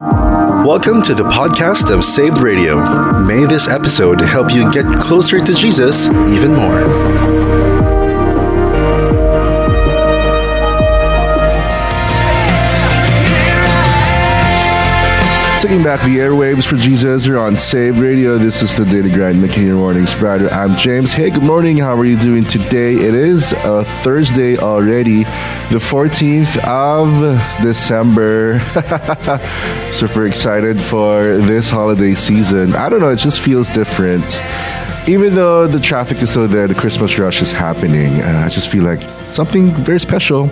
Welcome to the podcast of Saved Radio. May this episode help you get closer to Jesus even more. Taking back the airwaves for Jesus, you're on Saved Radio. This is the Daily Grind, making your morning brighter. I'm James. Hey, good morning. How are you doing today? It is a Thursday already, the 14th of December. Super excited for this holiday season. I don't know, it just feels different. Even though the traffic is still there, the Christmas rush is happening. Uh, I just feel like something very special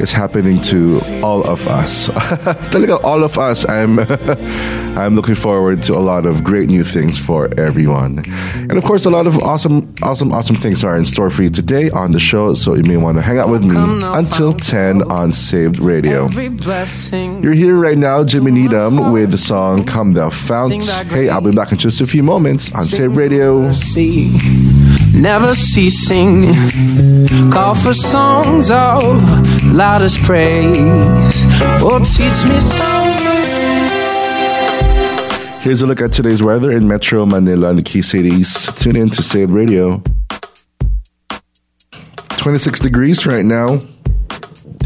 is happening to all of us. Talaga all of us. I'm I'm looking forward to a lot of great new things for everyone. And of course, a lot of awesome, awesome, awesome things are in store for you today on the show. So you may want to hang out with me until 10 on Saved Radio. You're here right now, Jimmy Needham, with the song Come Thou Fount. Hey, I'll be back in just a few moments on Saved Radio. Never ceasing, call for songs of loudest praise. Oh, teach me some. Here's a look at today's weather in Metro Manila and the key cities. Tune in to Saved Radio. 26 degrees right now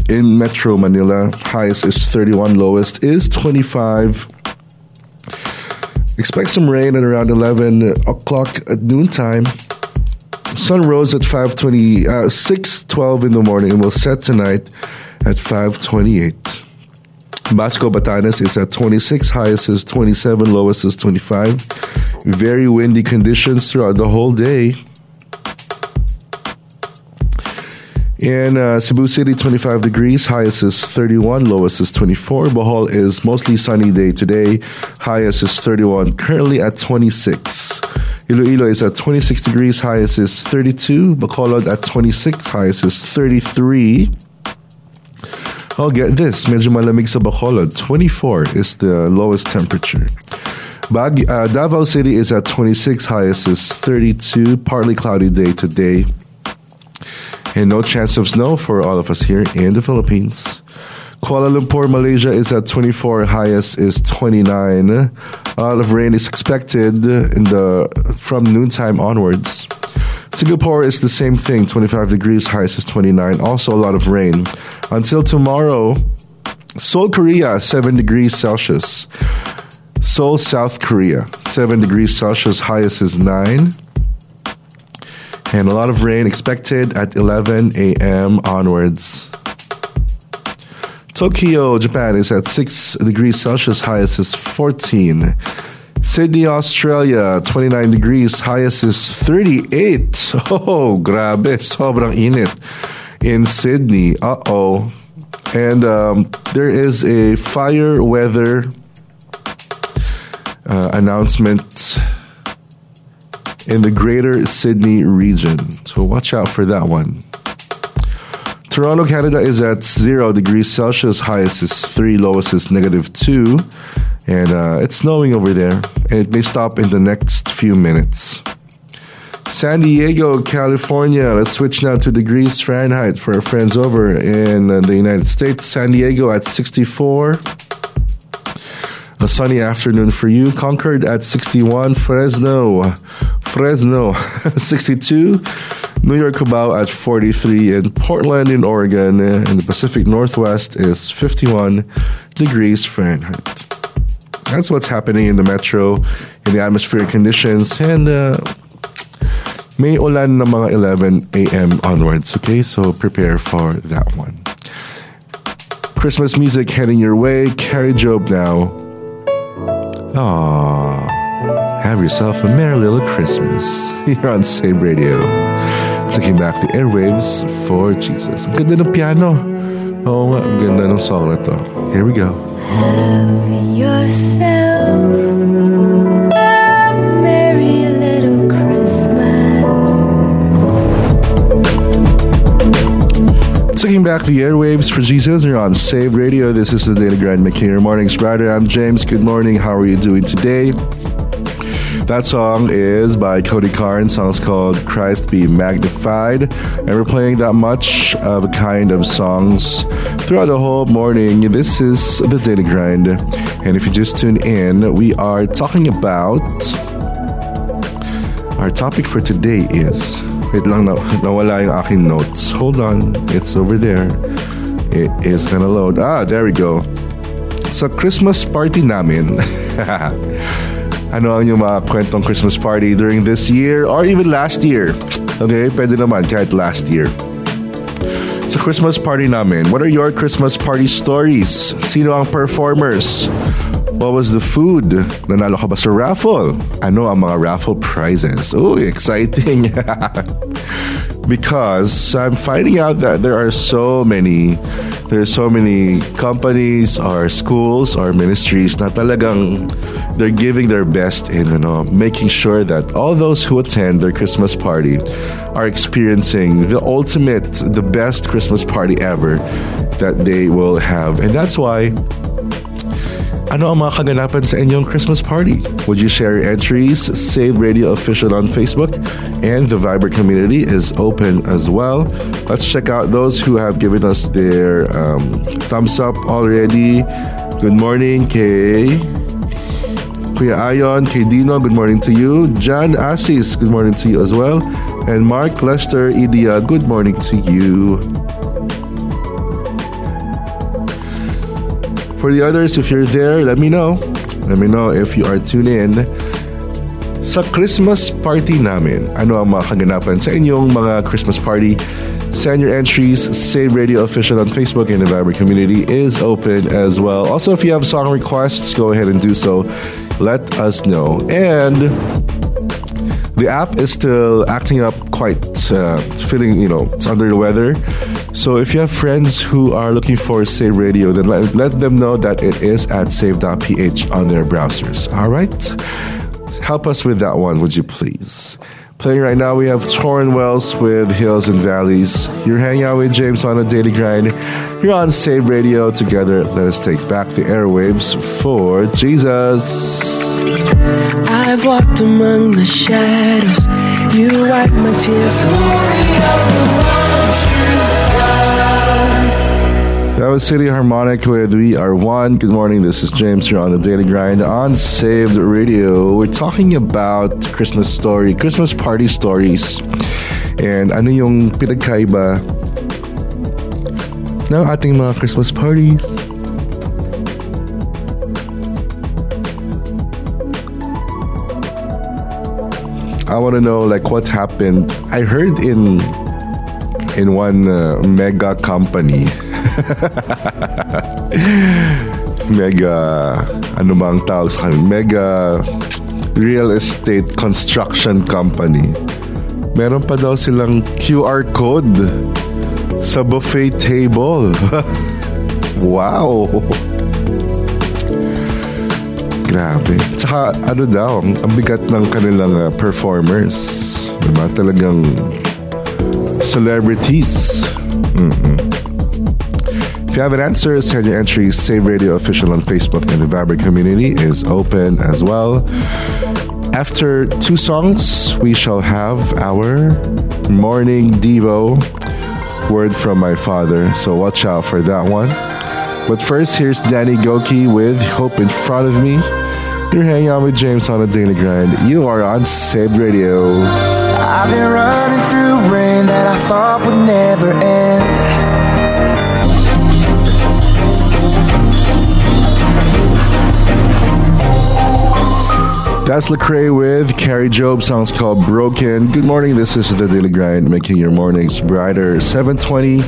in Metro Manila. Highest is 31, lowest is 25. Expect some rain at around 11 o'clock at noontime. Sun rose at 5:20, uh, 6:12 in the morning and will set tonight at 5:28. Basco Batanes is at 26, highest is 27, lowest is 25. Very windy conditions throughout the whole day. In uh, Cebu City, 25 degrees, highest is 31, lowest is 24. Bohol is mostly sunny day today, highest is 31, currently at 26. Iloilo is at 26 degrees, highest is 32. Bacolod at 26, highest is 33. Oh, get this. Medyo malamig sa Bacolod. 24 is the lowest temperature. Bag, uh, Davao City is at 26, highest is 32. Partly cloudy day today. And no chance of snow for all of us here in the Philippines. Kuala Lumpur, Malaysia is at 24, highest is 29. A lot of rain is expected in the from noontime onwards. Singapore is the same thing, 25 degrees, highest is 29. Also a lot of rain. Until tomorrow, Seoul, Korea, 7 degrees Celsius. Seoul, South Korea, 7 degrees Celsius, highest is 9. And a lot of rain expected at 11 a.m. onwards. Tokyo, Japan is at 6 degrees Celsius, highest is 14. Sydney, Australia, 29 degrees, highest is 38. Oh, grabe, sobrang init in Sydney. Uh-oh. And um, there is a fire weather uh, announcement in the greater Sydney region. So watch out for that one. Toronto, Canada is at 0 degrees Celsius. Highest is 3, lowest is negative 2. And uh, it's snowing over there. And it may stop in the next few minutes. San Diego, California. Let's switch now to degrees Fahrenheit for our friends over in uh, the United States. San Diego at 64. A sunny afternoon for you. Concord at 61. Fresno, Fresno, 62. New York Cubao at 43. And Portland in Oregon in the Pacific Northwest is 51 degrees Fahrenheit. That's what's happening in the metro, in the atmospheric conditions. And uh, may ulan na mga 11 a.m. onwards, okay? So prepare for that one. Christmas music heading your way. Kari Jobe now. Aww. Have yourself a merry little Christmas. Here on Saved Radio. Taking back the airwaves for Jesus. Ang ganda ng piano. Oo nga, ang ganda ng song na to. Here we go. Have yourself a merry little Christmas. Taking back the airwaves for Jesus. You're on Saved Radio. This is the Daily Grind making your mornings brighter. I'm James. Good morning. How are you doing today? That song is by Cody Carnes. Song's called Christ Be Magnified. And we're playing that much of a kind of songs throughout the whole morning. This is the Daily Grind. And if you just tune in, we are talking about our topic for today is wait lang na, nawala yung aking notes. Hold on, it's over there. It is gonna load. Ah, there we go. Sa Christmas party namin. ano ang yung mga kwentong Christmas party during this year or even last year? Okay, pwede naman kahit last year. Sa Christmas party namin, what are your Christmas party stories? Sino ang performers? What was the food? Nanalo ka ba sa raffle? Ano ang mga raffle prizes? Oh, exciting! because I'm finding out that there are so many there are so many companies or schools or ministries na talagang they're giving their best in you know, making sure that all those who attend their Christmas party are experiencing the ultimate, the best Christmas party ever that they will have. And that's why ano ang mga kaganapan sa inyong Christmas party? Would you share your entries? Saved Radio Official on Facebook and the Viber community is open as well. Let's check out those who have given us their um, thumbs up already. Good morning, Kay. Kuya Ayon, Kay Dino, good morning to you. John Assis, good morning to you as well. And Mark Lester Idia, good morning to you. For the others, if you're there, let me know. Let me know if you are tuned in. Sa Christmas party namin, ano ang mga kaganapan sa inyong mga Christmas party? Send your entries. Saved Radio Official on Facebook and the Viber community is open as well. Also, if you have song requests, go ahead and do so. Let us know. And the app is still acting up quite, uh, feeling, you know, it's under the weather. So if you have friends who are looking for Saved Radio, then let, let them know that it is at save.ph on their browsers. All right? Help us with that one, would you please? Playing right now, we have Tauren Wells with Hills and Valleys. You're hanging out with James on a daily grind. You're on Saved Radio. Together, let us take back the airwaves for Jesus. I've walked among the shadows. You wipe my tears away. That was City Harmonic with We Are One. Good morning, this is James here on the Daily Grind on Saved Radio. We're talking about Christmas story, Christmas party stories. And ano yung pinagkaiba ng ating mga Christmas parties? I want to know like what happened. I heard in in one uh, mega company mega ano bang tawag sa kanila? Mega real estate construction company. Meron pa daw silang QR code sa buffet table. wow! Grabe. Tsaka ano daw, ang bigat ng kanilang uh, performers. Diba? Talagang celebrities. Mm-mm. You have an answer, send your entries. Saved Radio Official on Facebook and the Viber community is open as well. After two songs, we shall have our morning Devo word from my father. So watch out for that one. But first, here's Danny Gokey with Hope in Front of Me. You're hanging out with James on a daily grind. You are on Saved Radio. I've been running through rain that I thought would never end. That's Lecrae with Kari Jobe. Songs called Broken. Good morning. This is the Daily Grind, making your mornings brighter. 720.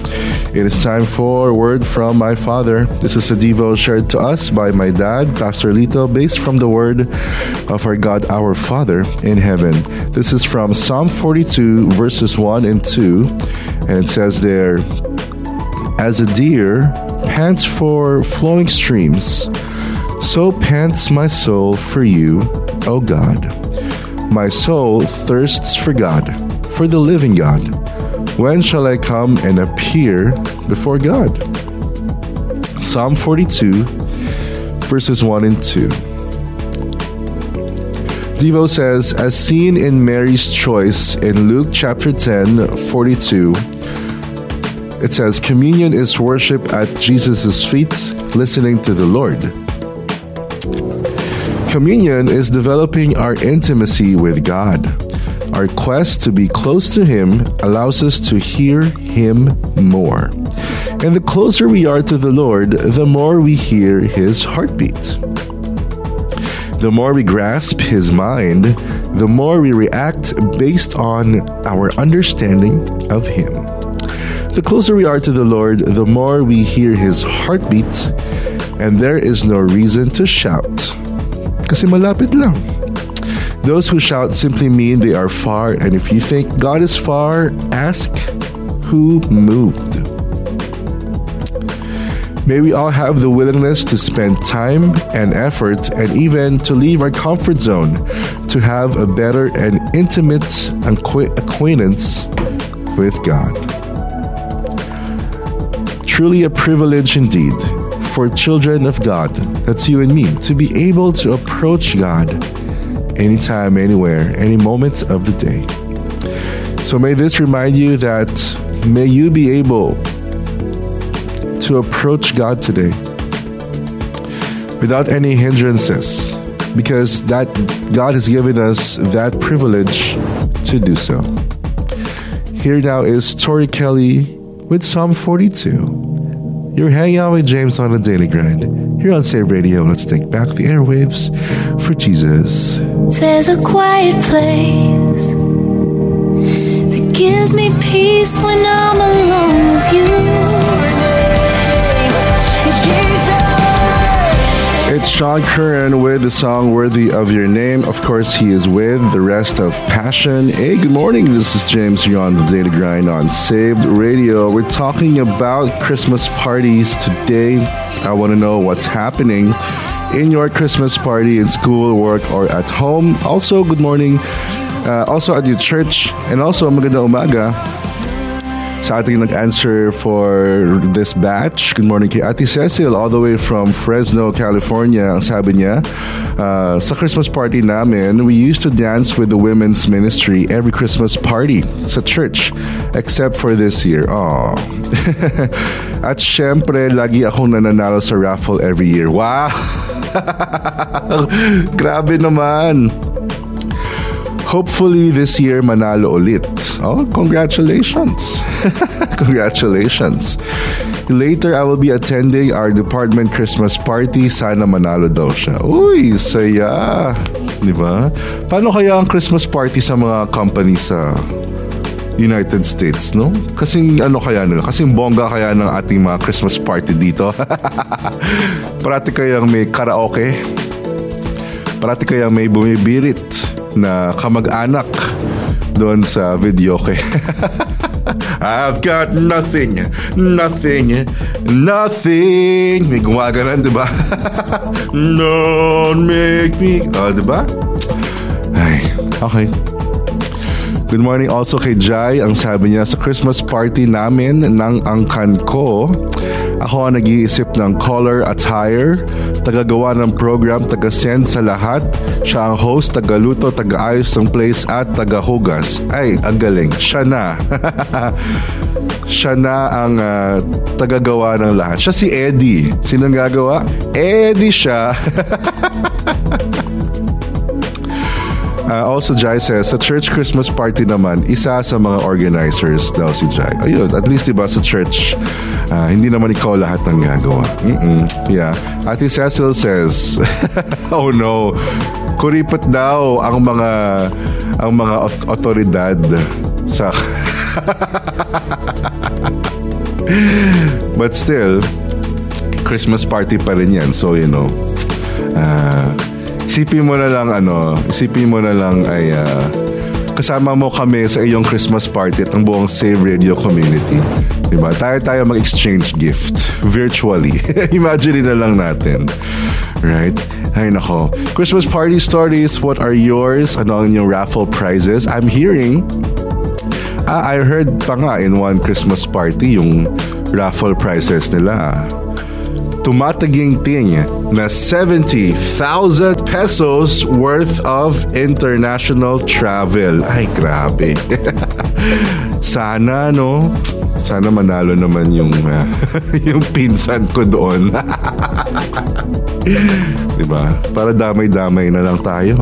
It is time for Word from My Father. This is a Devo shared to us by my dad, Pastor Lito, based from the Word of our God, our Father in heaven. This is from Psalm 42, verses 1 and 2. And it says there, As a deer pants for flowing streams, so pants my soul for you, O God. My soul thirsts for God, for the living God. When shall I come and appear before God? Psalm 42, verses 1 and 2. Devo says, as seen in Mary's choice in Luke chapter 10, 42, it says, Communion is worship at Jesus' feet, listening to the Lord. Communion is developing our intimacy with God. Our quest to be close to Him allows us to hear Him more. And the closer we are to the Lord, the more we hear His heartbeat. The more we grasp His mind, the more we react based on our understanding of Him. The closer we are to the Lord, the more we hear His heartbeat, and there is no reason to shout. Kasi malapit lang. Those who shout simply mean they are far, and if you think God is far, ask who moved. May we all have the willingness to spend time and effort and even to leave our comfort zone to have a better and intimate acqu- acquaintance with God. Truly a privilege indeed for children of God, that's you and me, to be able to approach God anytime, anywhere, any moment of the day. So may this remind you that may you be able to approach God today without any hindrances because that God has given us that privilege to do so. Here now is Tori Kelly with Psalm 42. You're hanging out with James on a daily grind. Here on Saved Radio, let's take back the airwaves for Jesus. There's a quiet place that gives me peace when I'm alone with you. It's Sean Curran with the song Worthy of Your Name. Of course, he is with the rest of Passion. Hey, good morning. This is James here on the Daily Grind on Saved Radio. We're talking about Christmas parties today. I want to know what's happening in your Christmas party, in school, work, or at home. Also, good morning. Uh, also at your church. And also, maganda umaga sa ating nag-answer for this batch. Good morning kay Ate Cecil all the way from Fresno, California. Ang sabi niya, uh, sa Christmas party namin, we used to dance with the women's ministry every Christmas party sa church except for this year. Aww. At syempre, lagi akong nananalo sa raffle every year. Wow! Grabe naman! Hopefully this year manalo ulit. Oh, congratulations. congratulations. Later, I will be attending our department Christmas party. Sana manalo daw siya. Uy, saya. Di ba? Paano kaya ang Christmas party sa mga company sa United States, no? Kasing ano kaya nila? Kasing bongga kaya ng ating mga Christmas party dito. Parati kayang may karaoke. Parati kayang may bumibirit na kamag-anak doon sa video kay I've got nothing, nothing, nothing. May gumaganan, di ba? Don't make me... Oh, di ba? Ay, okay. Good morning also kay Jai. Ang sabi niya, sa Christmas party namin ng angkan ko, ako ang nag-iisip ng color attire, tagagawa ng program, taga-send sa lahat. Siya ang host, tagaluto, taga-ayos ng place at tagahugas. Ay, ang galing. Siya na. Siya na ang uh, tagagawa ng lahat. Siya si Eddie. Sino ang gagawa? Eddie siya. Uh, also, Jai says, sa church Christmas party naman, isa sa mga organizers daw si Jai. Ayun, at least diba sa church, uh, hindi naman ikaw lahat ng gagawa. Mm-mm. Yeah. Ate Cecil says, oh no, kuripot daw ang mga ang mga otoridad sa But still, Christmas party pa rin yan. So, you know, uh, isipin mo na lang ano, isipin mo na lang ay uh, kasama mo kami sa iyong Christmas party at ang buong Save Radio community. Diba? Tayo tayo mag-exchange gift virtually. Imagine na lang natin. Right? Ay nako. Christmas party stories, what are yours? Ano ang inyong raffle prizes? I'm hearing Ah, I heard pa nga in one Christmas party yung raffle prizes nila. Tumataginting na 70,000 pesos worth of international travel. Ay, grabe. Sana, no? Sana manalo naman yung, uh, yung pinsan ko doon. diba? Para damay-damay na lang tayo.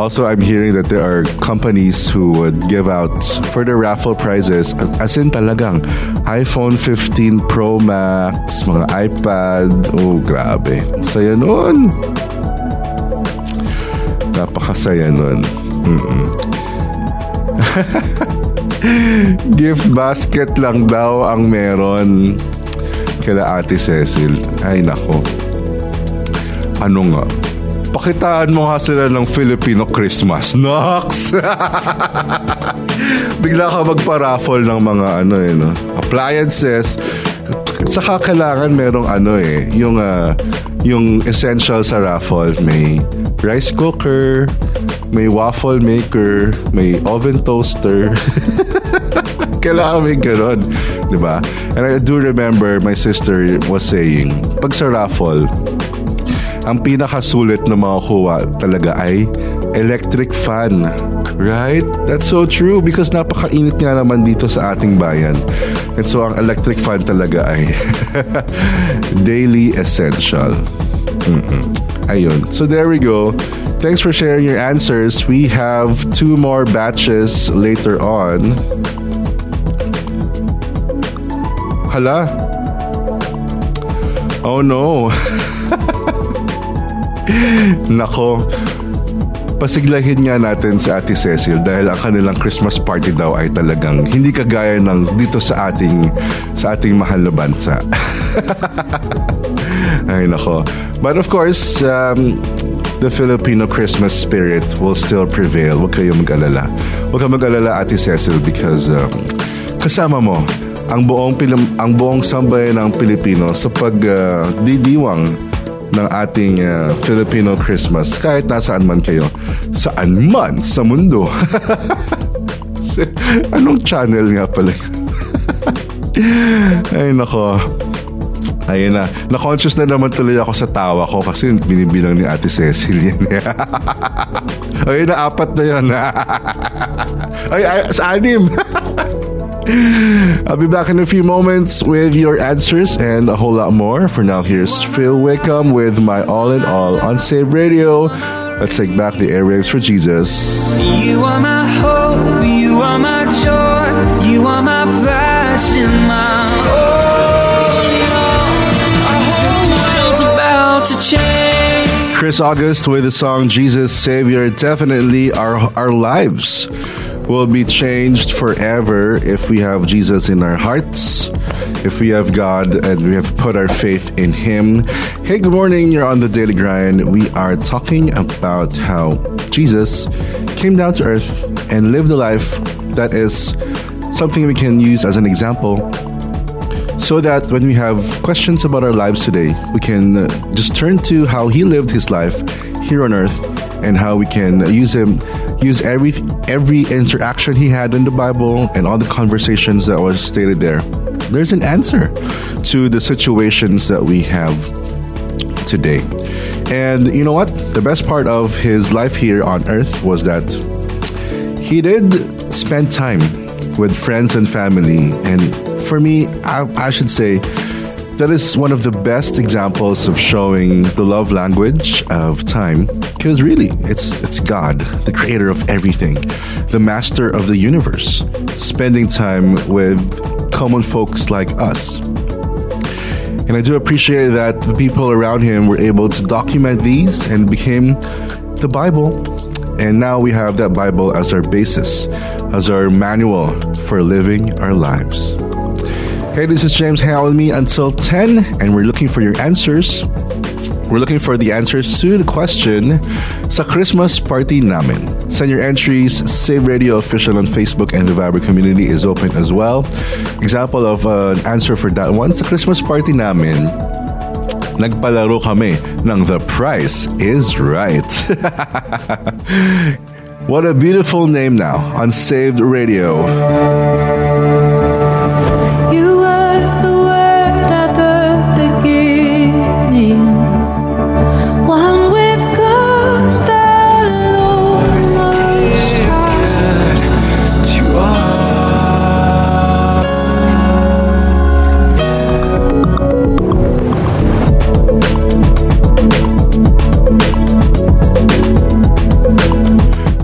Also, I'm hearing that there are companies who would give out for the raffle prizes, as in talagang iPhone 15 Pro Max, mga iPad. Oh, grabe. Saya nun. Napakasaya nun. Gift basket lang daw ang meron kila Ate Cecil. Ay, nako. Ano nga? Pakitaan mo nga sila ng Filipino Christmas. Nox! Bigla ka magpa-raffle ng mga ano eh, no? appliances. Saka kailangan merong ano eh, yung, uh, yung essential sa raffle. May rice cooker, may waffle maker, may oven toaster. kailangan may ganon. Diba? And I do remember my sister was saying, pag sa raffle, ang pinakasulit na makukuha talaga ay electric fan. Right? That's so true because napakainit nga naman dito sa ating bayan. And so ang electric fan talaga ay daily essential. Mm-mm. Ayun. So there we go. Thanks for sharing your answers. We have two more batches later on. Hala. Oh no. Nako, pasiglahin nga natin si Ate Cecil dahil ang kanilang Christmas party daw ay talagang hindi kagaya ng dito sa ating sa ating mahal na bansa. ay nako. But of course, um, the Filipino Christmas spirit will still prevail. Huwag kayong mag-alala. Huwag kang mag-alala, Ate Cecil, because um, kasama mo ang buong ang buong sambayan ng Pilipino sa pagdidiwang uh, ng ating uh, Filipino Christmas kahit nasaan man kayo. Saan man sa mundo. Anong channel nga pala? Ay nako. Ayun na. Na-conscious na naman tuloy ako sa tawa ko kasi binibilang ni Ate Cecil yan. Ayun na, apat na yan. ay, ay, sa anim. I'll be back in a few moments with your answers and a whole lot more. For now, here's Phil Wickham with My All in All on Saved Radio. Let's take back the airwaves for Jesus. You are my hope, you are my joy, you are my passion, my all in all. Our whole world's about to change. Chris August with the song Jesus Savior. Definitely our our lives will be changed forever if we have Jesus in our hearts, if we have God and we have put our faith in Him. Hey, good morning. You're on the Daily Grind. We are talking about how Jesus came down to earth and lived a life that is something we can use as an example so that when we have questions about our lives today, we can just turn to how He lived His life here on earth and how we can use Him use every every interaction he had in the Bible and all the conversations that was stated there. There's an answer to the situations that we have today. And you know what? The best part of his life here on earth was that he did spend time with friends and family. And for me, I, I should say, that is one of the best examples of showing the love language of time because really it's it's God, the creator of everything, the master of the universe, spending time with common folks like us. And I do appreciate that the people around him were able to document these and became the Bible. And now we have that Bible as our basis, as our manual for living our lives. Hey, this is James. Out with me until 10, and we're looking for your answers. We're looking for the answers to the question sa Christmas party namin. Send your entries. Saved Radio Official on Facebook and the Viber community is open as well. Example of uh, an answer for that one sa Christmas party namin. Nagpalaro kami ng The Price is Right. what a beautiful name now on Saved Radio.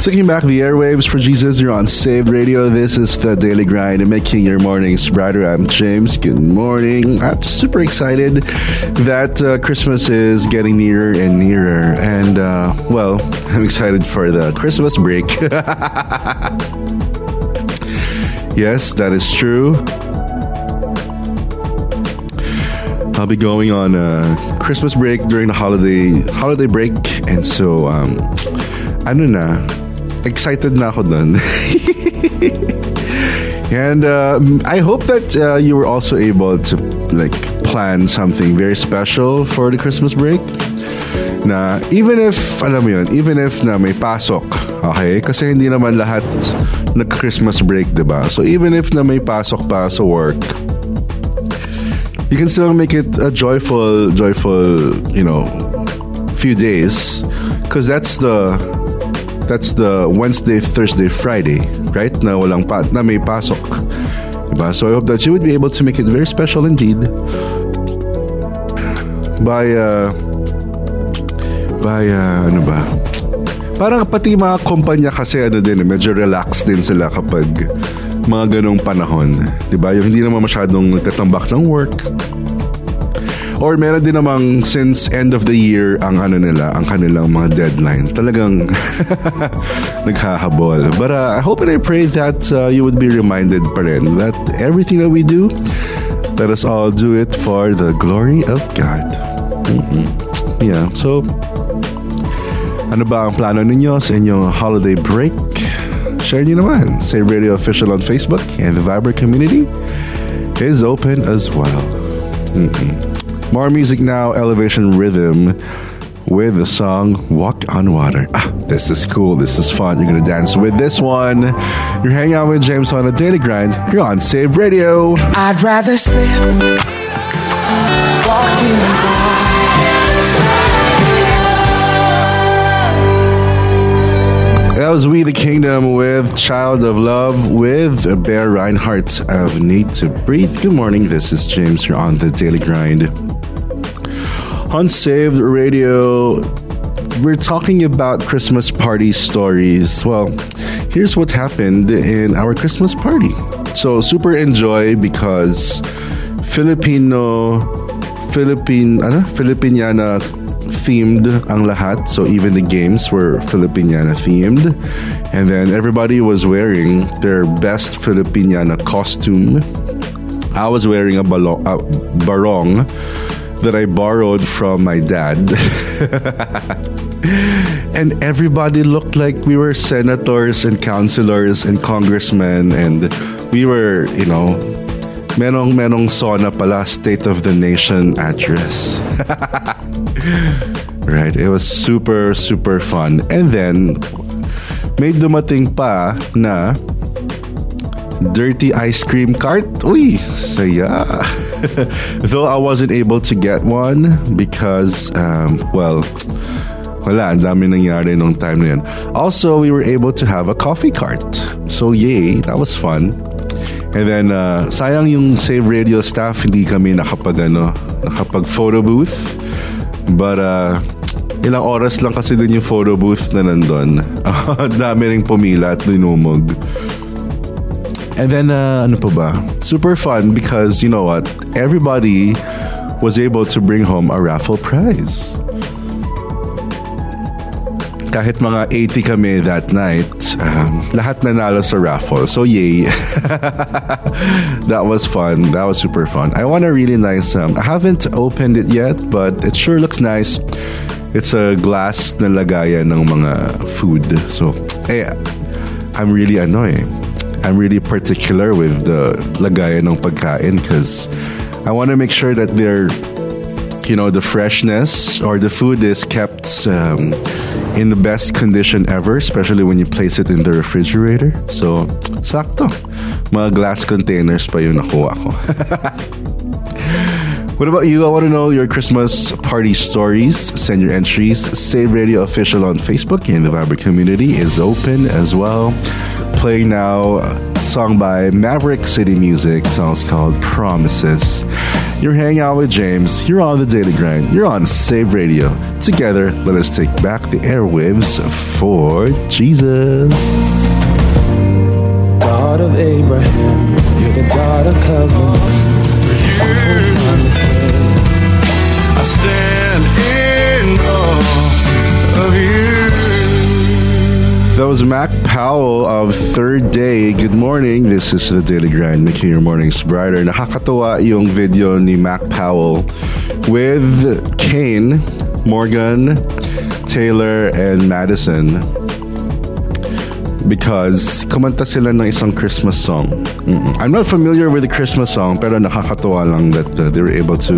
Taking back the airwaves for Jesus, you're on Saved Radio. This is the Daily Grind and making your mornings brighter. I'm James. Good morning. I'm super excited that uh, Christmas is getting nearer and nearer. And, uh, well, I'm excited for the Christmas break. yes, that is true. I'll be going on a Christmas break during the holiday holiday break, and so um, ano na, excited na ako dun. and uh, I hope that uh, you were also able to like plan something very special for the Christmas break. Na even if, alam mo yun, even if na may pasok, okay? Kasi hindi naman lahat nag-Christmas break, di ba? So even if na may pasok pa sa work, you can still make it a joyful, joyful, you know, few days, because that's the that's the Wednesday, Thursday, Friday, right? Na walang pa, na may pasok. Diba? So I hope that you would be able to make it very special indeed by uh, by uh, ano ba? Parang pati mga kumpanya kasi ano din, medyo relax din sila kapag mga ganong panahon. 'Di ba? Yung hindi naman masyadong nagtatambak ng work. Or meron din namang since end of the year ang ano nila, ang kanilang mga deadline. Talagang naghahabol. But uh, I hope and I pray that uh, you would be reminded pa rin that everything that we do, let us all do it for the glory of God. Mm-hmm. Yeah, so ano ba ang plano ninyo sa inyong holiday break? Share nyo naman. Say Radio Official on Facebook and the Viber community is open as well. Mm-mm. More music now, Elevation Rhythm with the song Walk on Water. Ah, this is cool. This is fun. You're going to dance with this one. You're hanging out with James on a daily grind. You're on Saved Radio. I'd rather slip walking. That was We the Kingdom with Child of Love with Bear Rinehart of Need to Breathe. Good morning. This is James. You're on the daily grind. On Saved Radio, we're talking about Christmas party stories. Well, here's what happened in our Christmas party. So, super enjoy because Filipino, Philippine, ano? Filipiniana themed ang lahat. So, even the games were Filipiniana themed. And then everybody was wearing their best Filipiniana costume. I was wearing a, balo- a barong that I borrowed from my dad. and everybody looked like we were senators and councilors and congressmen and we were, you know, merong merong sona pala State of the Nation address. right, it was super super fun. And then may dumating pa na dirty ice cream cart. Uy, saya. Though I wasn't able to get one because, um, well, wala, ang dami nangyari nung time na yun. Also, we were able to have a coffee cart. So, yay, that was fun. And then, uh, sayang yung Save Radio staff, hindi kami nakapag, ano, nakapag photo booth. But, uh, ilang oras lang kasi din yung photo booth na nandun. dami ring pumila at dinumog. And then, uh, ano pa ba? Super fun because, you know what? Everybody was able to bring home a raffle prize. Kahit mga 80 kami that night, um, lahat nanalo sa raffle. So, yay. that was fun. That was super fun. I want a really nice, um, I haven't opened it yet, but it sure looks nice. It's a glass na lagayan ng mga food. So, eh, I'm really annoying. I'm really particular with the lagayan ng pagkain because I want to make sure that they're, you know, the freshness or the food is kept um, in the best condition ever, especially when you place it in the refrigerator. So, sakto. Mga glass containers pa yung nakuha ko. What about you? I want to know your Christmas party stories. Send your entries. Saved Radio Official on Facebook and the Viber community is open as well. Playing now, a song by Maverick City Music. Song's called Promises. You're hanging out with James. You're on the Daily Grind. You're on Saved Radio. Together, let us take back the airwaves for Jesus. God of Abraham, you're the God That was Mac Powell of Third Day. Good morning. This is the Daily Grind, making your mornings brighter. Nakakatawa yung video ni Mac Powell with Kane, Morgan, Taylor, and Madison because kumanta sila ng isang Christmas song. Mm-mm. I'm not familiar with the Christmas song pero nakakatawa lang that uh, they were able to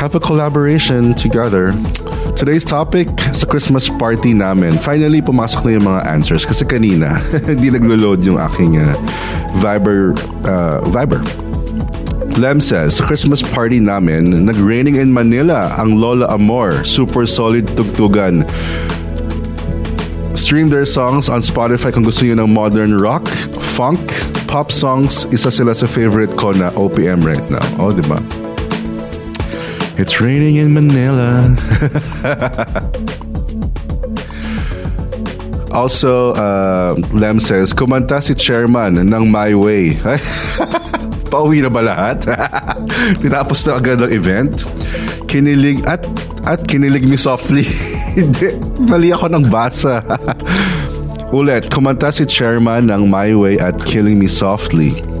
have a collaboration together. Today's topic sa Christmas party namin. Finally, pumasok na yung mga answers kasi kanina hindi naglo-load yung aking uh, Viber uh, Viber. Lem says, sa Christmas party namin, nag-raining in Manila ang Lola Amor. Super solid tugtugan. Stream their songs on Spotify kung gusto nyo ng modern rock, funk, pop songs. Isa sila sa favorite ko na OPM right now. Oh, di ba? It's raining in Manila. also, uh, Lem says, kumanta si chairman ng My Way. Pauwi na ba lahat? Tinapos na agad ang event. Kinilig at at kinilig me softly. Hindi, mali ako ng basa. Ulit, kumanta si chairman ng My Way at Killing Me Softly.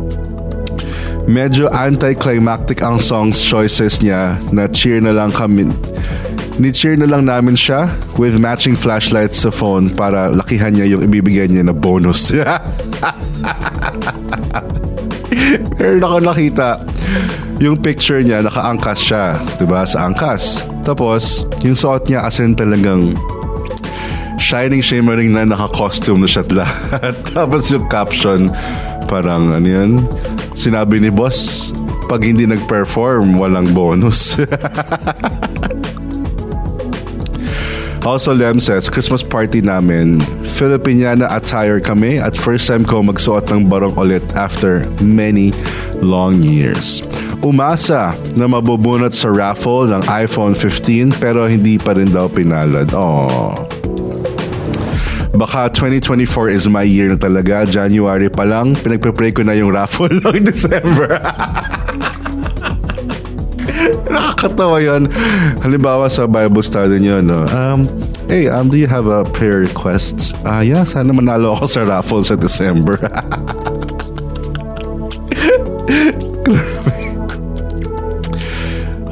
Medyo anticlimactic ang songs choices niya na cheer na lang kami ni-cheer na lang namin siya with matching flashlights sa phone para lakihan niya yung ibibigay niya na bonus. Meron ako nakita yung picture niya, naka-angkas siya, 'di ba Sa angkas. Tapos, yung suot niya as in talagang shining, shimmering na naka-costume na siya at lahat. Tapos yung caption, parang ano yun, sinabi ni boss, pag hindi nag-perform, walang bonus. Also, Lem says, Christmas party namin, Filipiniana attire kami at first time ko magsuot ng barong ulit after many long years. Umasa na mabubunot sa raffle ng iPhone 15 pero hindi pa rin daw pinalad. Aww. Baka 2024 is my year na talaga. January pa lang, pinagpe-pray ko na yung raffle ng December. Nakakatawa yun. Halimbawa sa Bible study nyo, no? Um, hey, um, do you have a prayer request? Ah, yeah, sana manalo ako sa raffle sa December.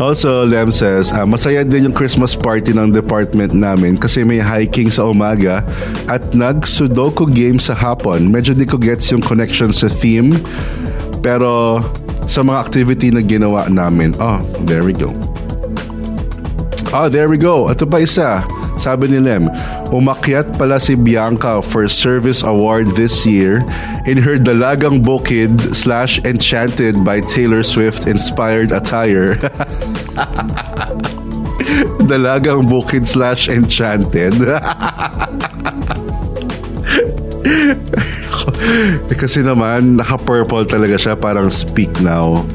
Also, Lem says, ah, masaya din yung Christmas party ng department namin kasi may hiking sa umaga at nag-sudoku game sa hapon. Medyo di ko gets yung connection sa theme pero sa mga activity na ginawa namin. Oh, there we go. Oh, there we go. Ito pa isa. Sabi ni Lem, umakyat pala si Bianca for Service Award this year in her Dalagang Bukid slash Enchanted by Taylor Swift inspired attire. Dalagang Bukid slash Enchanted. Kasi naman, naka-purple talaga siya, parang Speak Now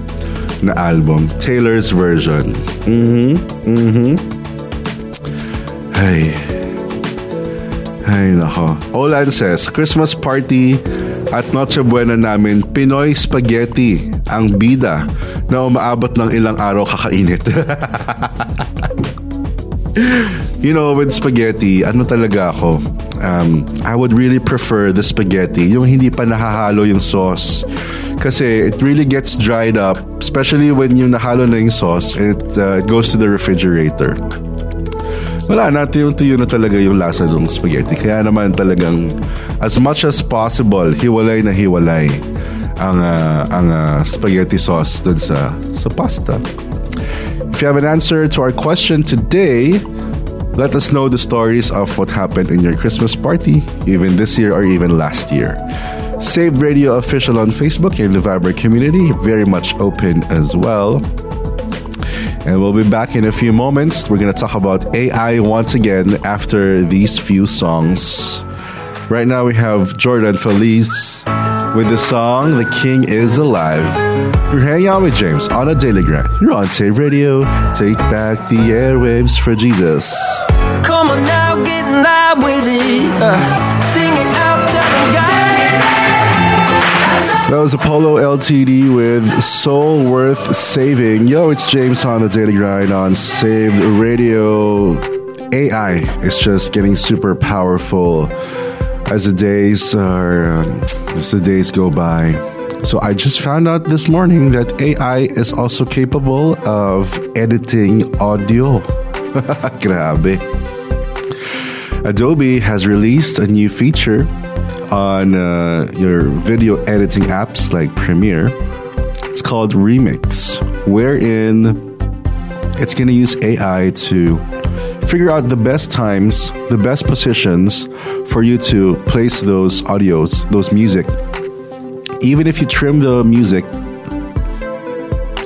na album. Taylor's version. Mm-hmm. Mm-hmm. Ay. Ay, nako. Olan says, Christmas party at Noche Buena namin, Pinoy spaghetti ang bida na umaabot ng ilang araw kakainit. you know, with spaghetti, ano talaga ako? Um, I would really prefer the spaghetti, yung hindi pa nahahalo yung sauce. Kasi it really gets dried up, especially when yung nahalo na yung sauce it, uh, it goes to the refrigerator. Wala na, tuyong-tuyo na talaga yung lasa ng spaghetti. Kaya naman talagang as much as possible, hiwalay na hiwalay ang uh, ang uh, spaghetti sauce dun sa sa pasta. If you have an answer to our question today, let us know the stories of what happened in your Christmas party, even this year or even last year. Saved Radio Official on Facebook and the Viber community, very much open as well. And we'll be back in a few moments. We're going to talk about AI once again after these few songs. Right now, we have Jordan Feliz with the song The King is Alive. You're hanging out with James on a daily grind. You're on Saved Radio. Take back the airwaves for Jesus. Come on now, get in line with it. Uh, That was Apollo LTD with Soul Worth Saving. Yo, it's James on the Daily Grind on Saved Radio. AI is just getting super powerful as the days are um, as the days go by. So I just found out this morning that AI is also capable of editing audio. Grabe. Adobe has released a new feature on uh, your video editing apps like Premiere. It's called Remix, wherein it's going to use AI to figure out the best times, the best positions for you to place those audios, those music. Even if you trim the music,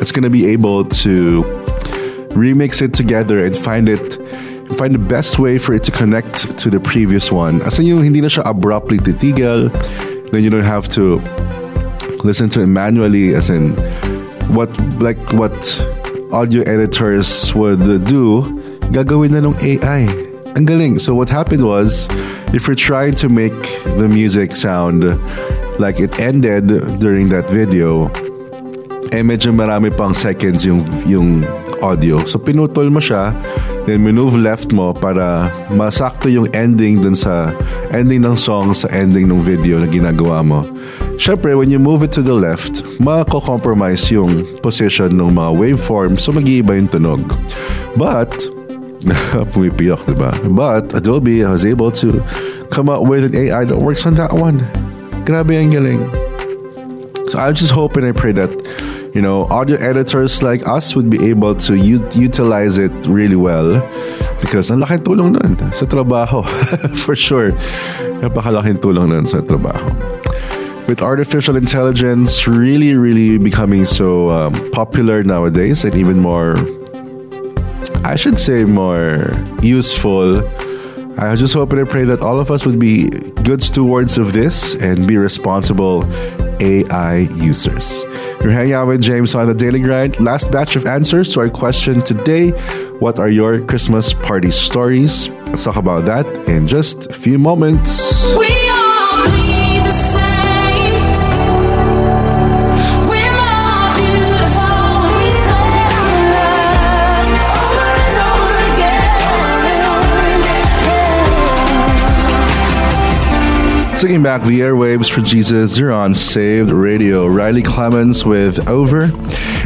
it's going to be able to remix it together and find it find the best way for it to connect to the previous one. As in yung hindi na siya abruptly titigil, then you don't have to listen to it manually as in what like what audio editors would do, gagawin na ng AI. Ang galing. So what happened was, if you're trying to make the music sound like it ended during that video, eh medyo marami pang seconds yung, yung audio. So pinutol mo siya, then move left mo para masakto yung ending dun sa ending ng song sa ending ng video na ginagawa mo. Syempre, when you move it to the left, mako-compromise yung position ng mga waveform so mag-iiba yung tunog. But, pumipiyok, diba? But, Adobe was able to come up with an AI that works on that one. Grabe ang galing. So I just hope and I pray that you know audio editors like us would be able to u- utilize it really well because ang laking tulong nun sa trabaho for sure. Napakalaking tulong nun sa trabaho. With artificial intelligence really really becoming so um, popular nowadays and even more I should say more useful I just hope and I pray that all of us would be good stewards of this and be responsible AI users. You're hanging out with James on the Daily Grind. Last batch of answers to our question today What are your Christmas party stories? Let's talk about that in just a few moments. Taking back the airwaves for Jesus, you're on Saved Radio. Riley Clemmons with Over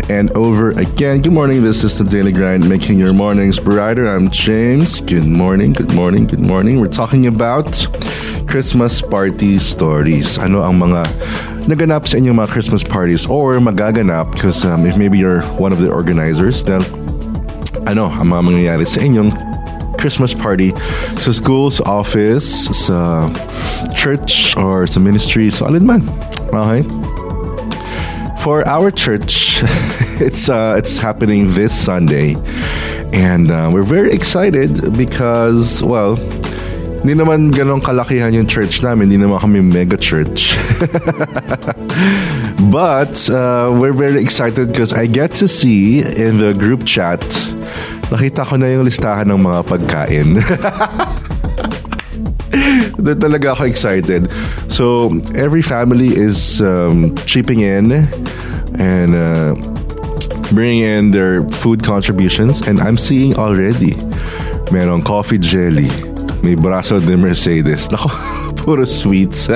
and Over Again. Good morning. This is the Daily Grind, making your mornings brighter. I'm James. Good morning, good morning, good morning. We're talking about Christmas party stories. Ano ang mga naganap sa inyong mga Christmas parties or magaganap because um, if maybe you're one of the organizers, then ano ang mga mangyayari sa inyong Christmas party sa school, sa office, sa church, or sa ministry. So, alin man. Okay? For our church, it's uh, it's happening this Sunday. And uh, we're very excited because, well, hindi naman ganong kalakihan yung church namin. Hindi naman kami mega church. but uh, we're very excited because I get to see in the group chat nakita ko na yung listahan ng mga pagkain. Doon talaga ako excited. So, every family is um, chipping in and uh, bringing in their food contributions. And I'm seeing already, merong coffee jelly, may braso de Mercedes. Nako, puro sweets.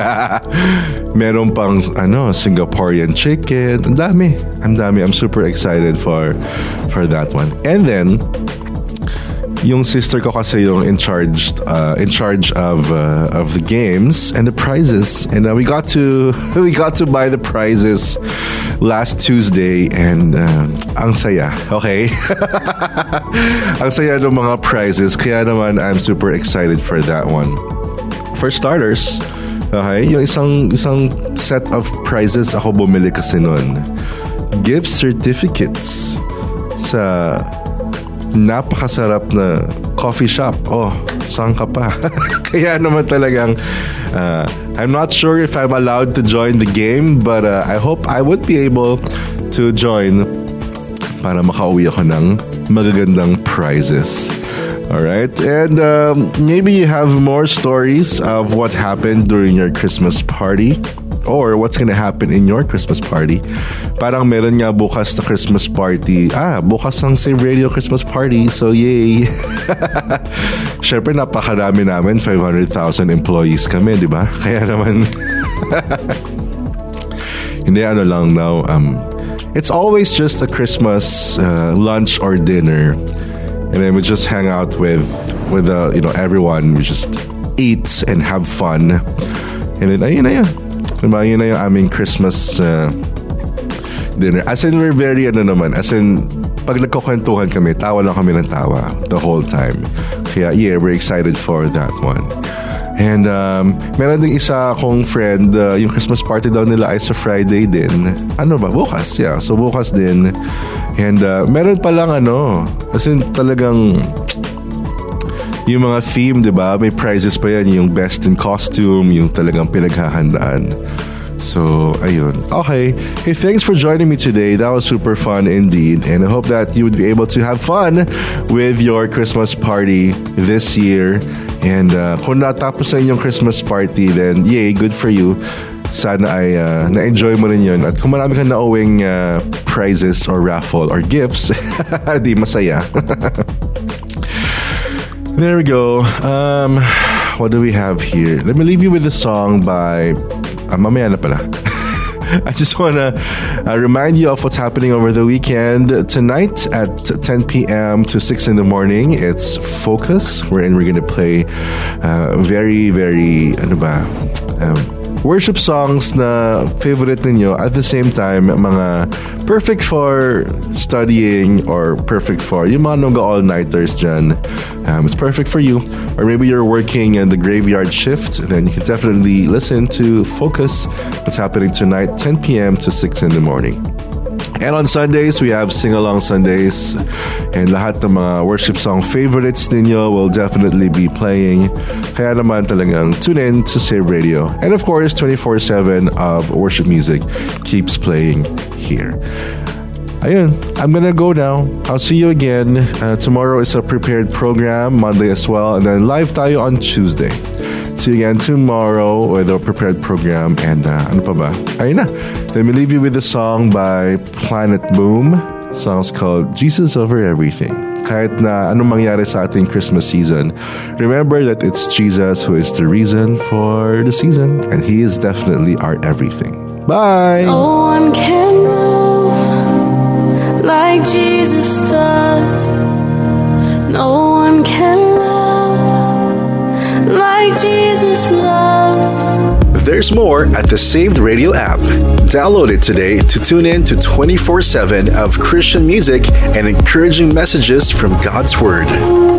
Meron pang ano, Singaporean chicken. Ang dami. Ang dami. I'm super excited for for that one. And then yung sister ko kasi yung in charge uh, in charge of uh, of the games and the prizes and uh, we got to we got to buy the prizes last Tuesday and uh, ang saya. Okay? Ang saya ng mga prizes. Kaya naman I'm super excited for that one. For starters okay yung isang isang set of prizes ako bumili kasi noon gift certificates sa napakasarap na coffee shop. Oh, saan ka pa? Kaya naman talagang uh, I'm not sure if I'm allowed to join the game but uh, I hope I would be able to join para makauwi ako ng magagandang prizes. Alright, and um, maybe you have more stories of what happened during your Christmas party or what's gonna happen in your Christmas party. Parang meron nga bukas na Christmas party. Ah, bukas ang Saved Radio Christmas party. So, yay! Siyempre, napakarami namin. 500,000 employees kami, di ba? Kaya naman... Hindi, ano lang now. Um, it's always just a Christmas uh, lunch or dinner. And then we just hang out with, with uh, you know, everyone. We just eat and have fun. And then, ayun na yun. Diba, yun na yung aming Christmas uh, dinner. As in, we're very, ano naman, as in, pag nagkukwentuhan kami, tawa lang kami ng tawa the whole time. Kaya, yeah, we're excited for that one. And um, meron ding isa akong friend, uh, yung Christmas party daw nila ay sa Friday din. Ano ba? Bukas, yeah. So bukas din. And uh, meron pa lang ano, as in talagang yung mga theme, di ba? May prizes pa yan. Yung best in costume, yung talagang pinaghahandaan. So, ayun. Okay. Hey, thanks for joining me today. That was super fun indeed. And I hope that you would be able to have fun with your Christmas party this year. And uh, kung natapos na yung Christmas party, then yay, good for you. Sana ay uh, na-enjoy mo rin yun. At kung marami kang nauwing uh, prizes or raffle or gifts, di masaya. there we go. Um, what do we have here? Let me leave you with a song by... Ah, na. I just want to uh, remind you of what's happening over the weekend. Tonight at 10 p.m. to 6 in the morning, it's Focus, wherein we're going to play uh, very, very, ano ba, um, worship songs na favorite ninyo at the same time mga perfect for studying or perfect for yung mga nungga all-nighters dyan. Um, it's perfect for you. Or maybe you're working in the graveyard shift, then you can definitely listen to Focus, what's happening tonight, 10 p.m. to 6 in the morning. And on Sundays, we have Sing Along Sundays. And lahat ng mga worship song favorites ninyo will definitely be playing. Kaya naman talagang tune in to Saved Radio. And of course, 24-7 of worship music keeps playing here. Ayun, I'm gonna go now. I'll see you again. Uh, tomorrow is a prepared program, Monday as well, and then live tayo on Tuesday. See you again tomorrow with a prepared program. And uh, ano pa ba? Ayun na. Let me leave you with a song by Planet Boom. Song's called Jesus Over Everything. Kahit na anong mangyari sa ating Christmas season, remember that it's Jesus who is the reason for the season. And He is definitely our everything. Bye! No one can move like Jesus does. No like Jesus loves. There's more at the Saved Radio app. Download it today to tune in to 24 7 of Christian music and encouraging messages from God's Word.